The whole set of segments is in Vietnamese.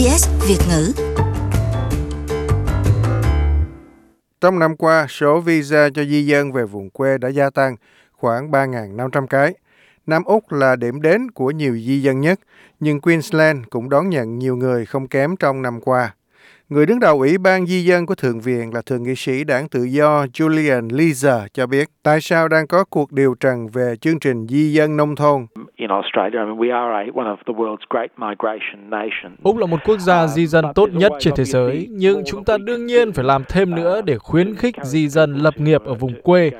SBS Việt ngữ. Trong năm qua, số visa cho di dân về vùng quê đã gia tăng khoảng 3.500 cái. Nam Úc là điểm đến của nhiều di dân nhất, nhưng Queensland cũng đón nhận nhiều người không kém trong năm qua. Người đứng đầu Ủy ban Di dân của Thượng viện là Thượng nghị sĩ đảng tự do Julian Leeser cho biết tại sao đang có cuộc điều trần về chương trình di dân nông thôn. Úc là một quốc gia di dân tốt nhất trên thế giới, nhưng chúng ta đương nhiên phải làm thêm nữa để khuyến khích di dân lập nghiệp ở vùng quê.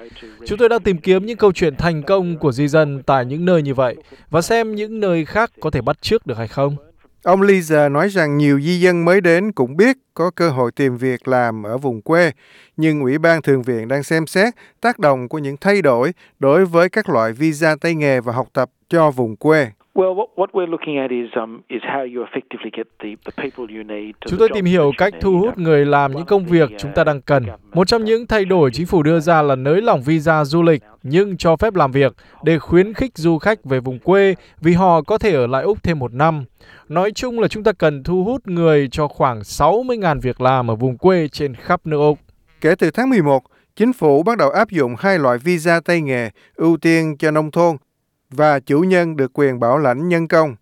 Chúng tôi đang tìm kiếm những câu chuyện thành công của di dân tại những nơi như vậy và xem những nơi khác có thể bắt chước được hay không. Ông Lisa nói rằng nhiều di dân mới đến cũng biết có cơ hội tìm việc làm ở vùng quê, nhưng Ủy ban Thường viện đang xem xét tác động của những thay đổi đối với các loại visa tay nghề và học tập cho vùng quê. Chúng tôi tìm hiểu cách thu hút người làm những công việc chúng ta đang cần. Một trong những thay đổi chính phủ đưa ra là nới lỏng visa du lịch nhưng cho phép làm việc để khuyến khích du khách về vùng quê vì họ có thể ở lại Úc thêm một năm. Nói chung là chúng ta cần thu hút người cho khoảng 60.000 việc làm ở vùng quê trên khắp nước Úc. Kể từ tháng 11, chính phủ bắt đầu áp dụng hai loại visa tay nghề ưu tiên cho nông thôn và chủ nhân được quyền bảo lãnh nhân công.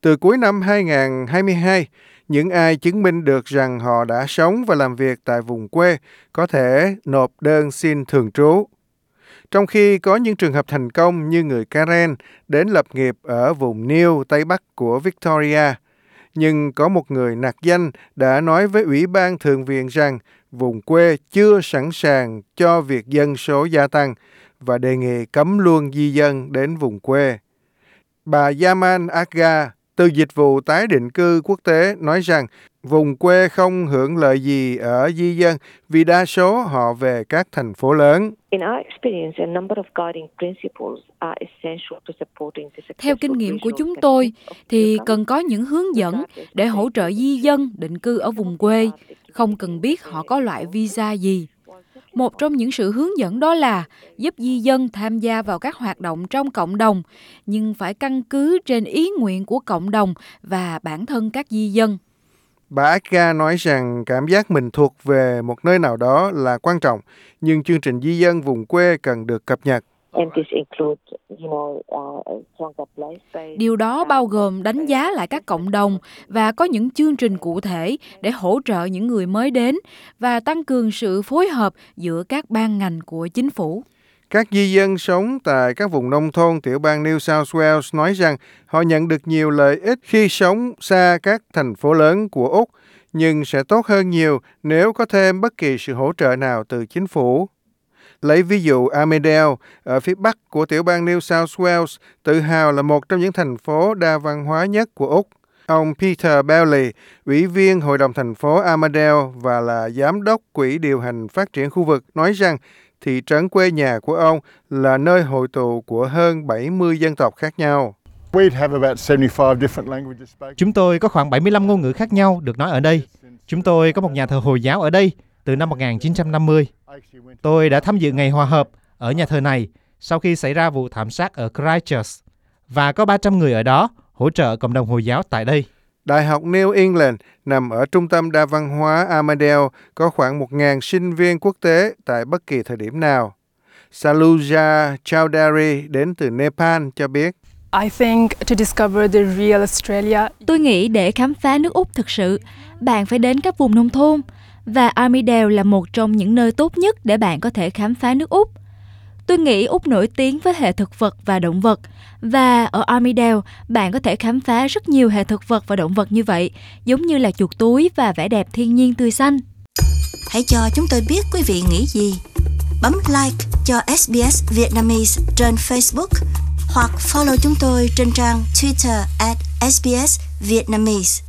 Từ cuối năm 2022, những ai chứng minh được rằng họ đã sống và làm việc tại vùng quê có thể nộp đơn xin thường trú. Trong khi có những trường hợp thành công như người Karen đến lập nghiệp ở vùng New, Tây Bắc của Victoria, nhưng có một người nạc danh đã nói với Ủy ban Thượng viện rằng vùng quê chưa sẵn sàng cho việc dân số gia tăng và đề nghị cấm luôn di dân đến vùng quê. Bà Yaman Aga từ dịch vụ tái định cư quốc tế nói rằng vùng quê không hưởng lợi gì ở di dân vì đa số họ về các thành phố lớn. Theo kinh nghiệm của chúng tôi thì cần có những hướng dẫn để hỗ trợ di dân định cư ở vùng quê, không cần biết họ có loại visa gì. Một trong những sự hướng dẫn đó là giúp di dân tham gia vào các hoạt động trong cộng đồng, nhưng phải căn cứ trên ý nguyện của cộng đồng và bản thân các di dân. Bà Aka nói rằng cảm giác mình thuộc về một nơi nào đó là quan trọng, nhưng chương trình di dân vùng quê cần được cập nhật. Điều đó bao gồm đánh giá lại các cộng đồng và có những chương trình cụ thể để hỗ trợ những người mới đến và tăng cường sự phối hợp giữa các ban ngành của chính phủ. Các di dân sống tại các vùng nông thôn tiểu bang New South Wales nói rằng họ nhận được nhiều lợi ích khi sống xa các thành phố lớn của Úc, nhưng sẽ tốt hơn nhiều nếu có thêm bất kỳ sự hỗ trợ nào từ chính phủ. Lấy ví dụ Armidale, ở phía bắc của tiểu bang New South Wales, tự hào là một trong những thành phố đa văn hóa nhất của Úc. Ông Peter Bailey, ủy viên Hội đồng thành phố Armidale và là giám đốc Quỹ điều hành phát triển khu vực, nói rằng thị trấn quê nhà của ông là nơi hội tụ của hơn 70 dân tộc khác nhau. Chúng tôi có khoảng 75 ngôn ngữ khác nhau được nói ở đây. Chúng tôi có một nhà thờ Hồi giáo ở đây từ năm 1950. Tôi đã tham dự ngày hòa hợp ở nhà thờ này sau khi xảy ra vụ thảm sát ở Christchurch và có 300 người ở đó hỗ trợ cộng đồng Hồi giáo tại đây. Đại học New England nằm ở trung tâm đa văn hóa Armadale có khoảng 1.000 sinh viên quốc tế tại bất kỳ thời điểm nào. Saluja Chowdhury đến từ Nepal cho biết. I think to discover the real Australia. Tôi nghĩ để khám phá nước Úc thực sự, bạn phải đến các vùng nông thôn và Armidale là một trong những nơi tốt nhất để bạn có thể khám phá nước Úc. Tôi nghĩ Úc nổi tiếng với hệ thực vật và động vật và ở Armidale bạn có thể khám phá rất nhiều hệ thực vật và động vật như vậy, giống như là chuột túi và vẻ đẹp thiên nhiên tươi xanh. Hãy cho chúng tôi biết quý vị nghĩ gì. Bấm like cho SBS Vietnamese trên Facebook hoặc follow chúng tôi trên trang Twitter at SBS Vietnamese.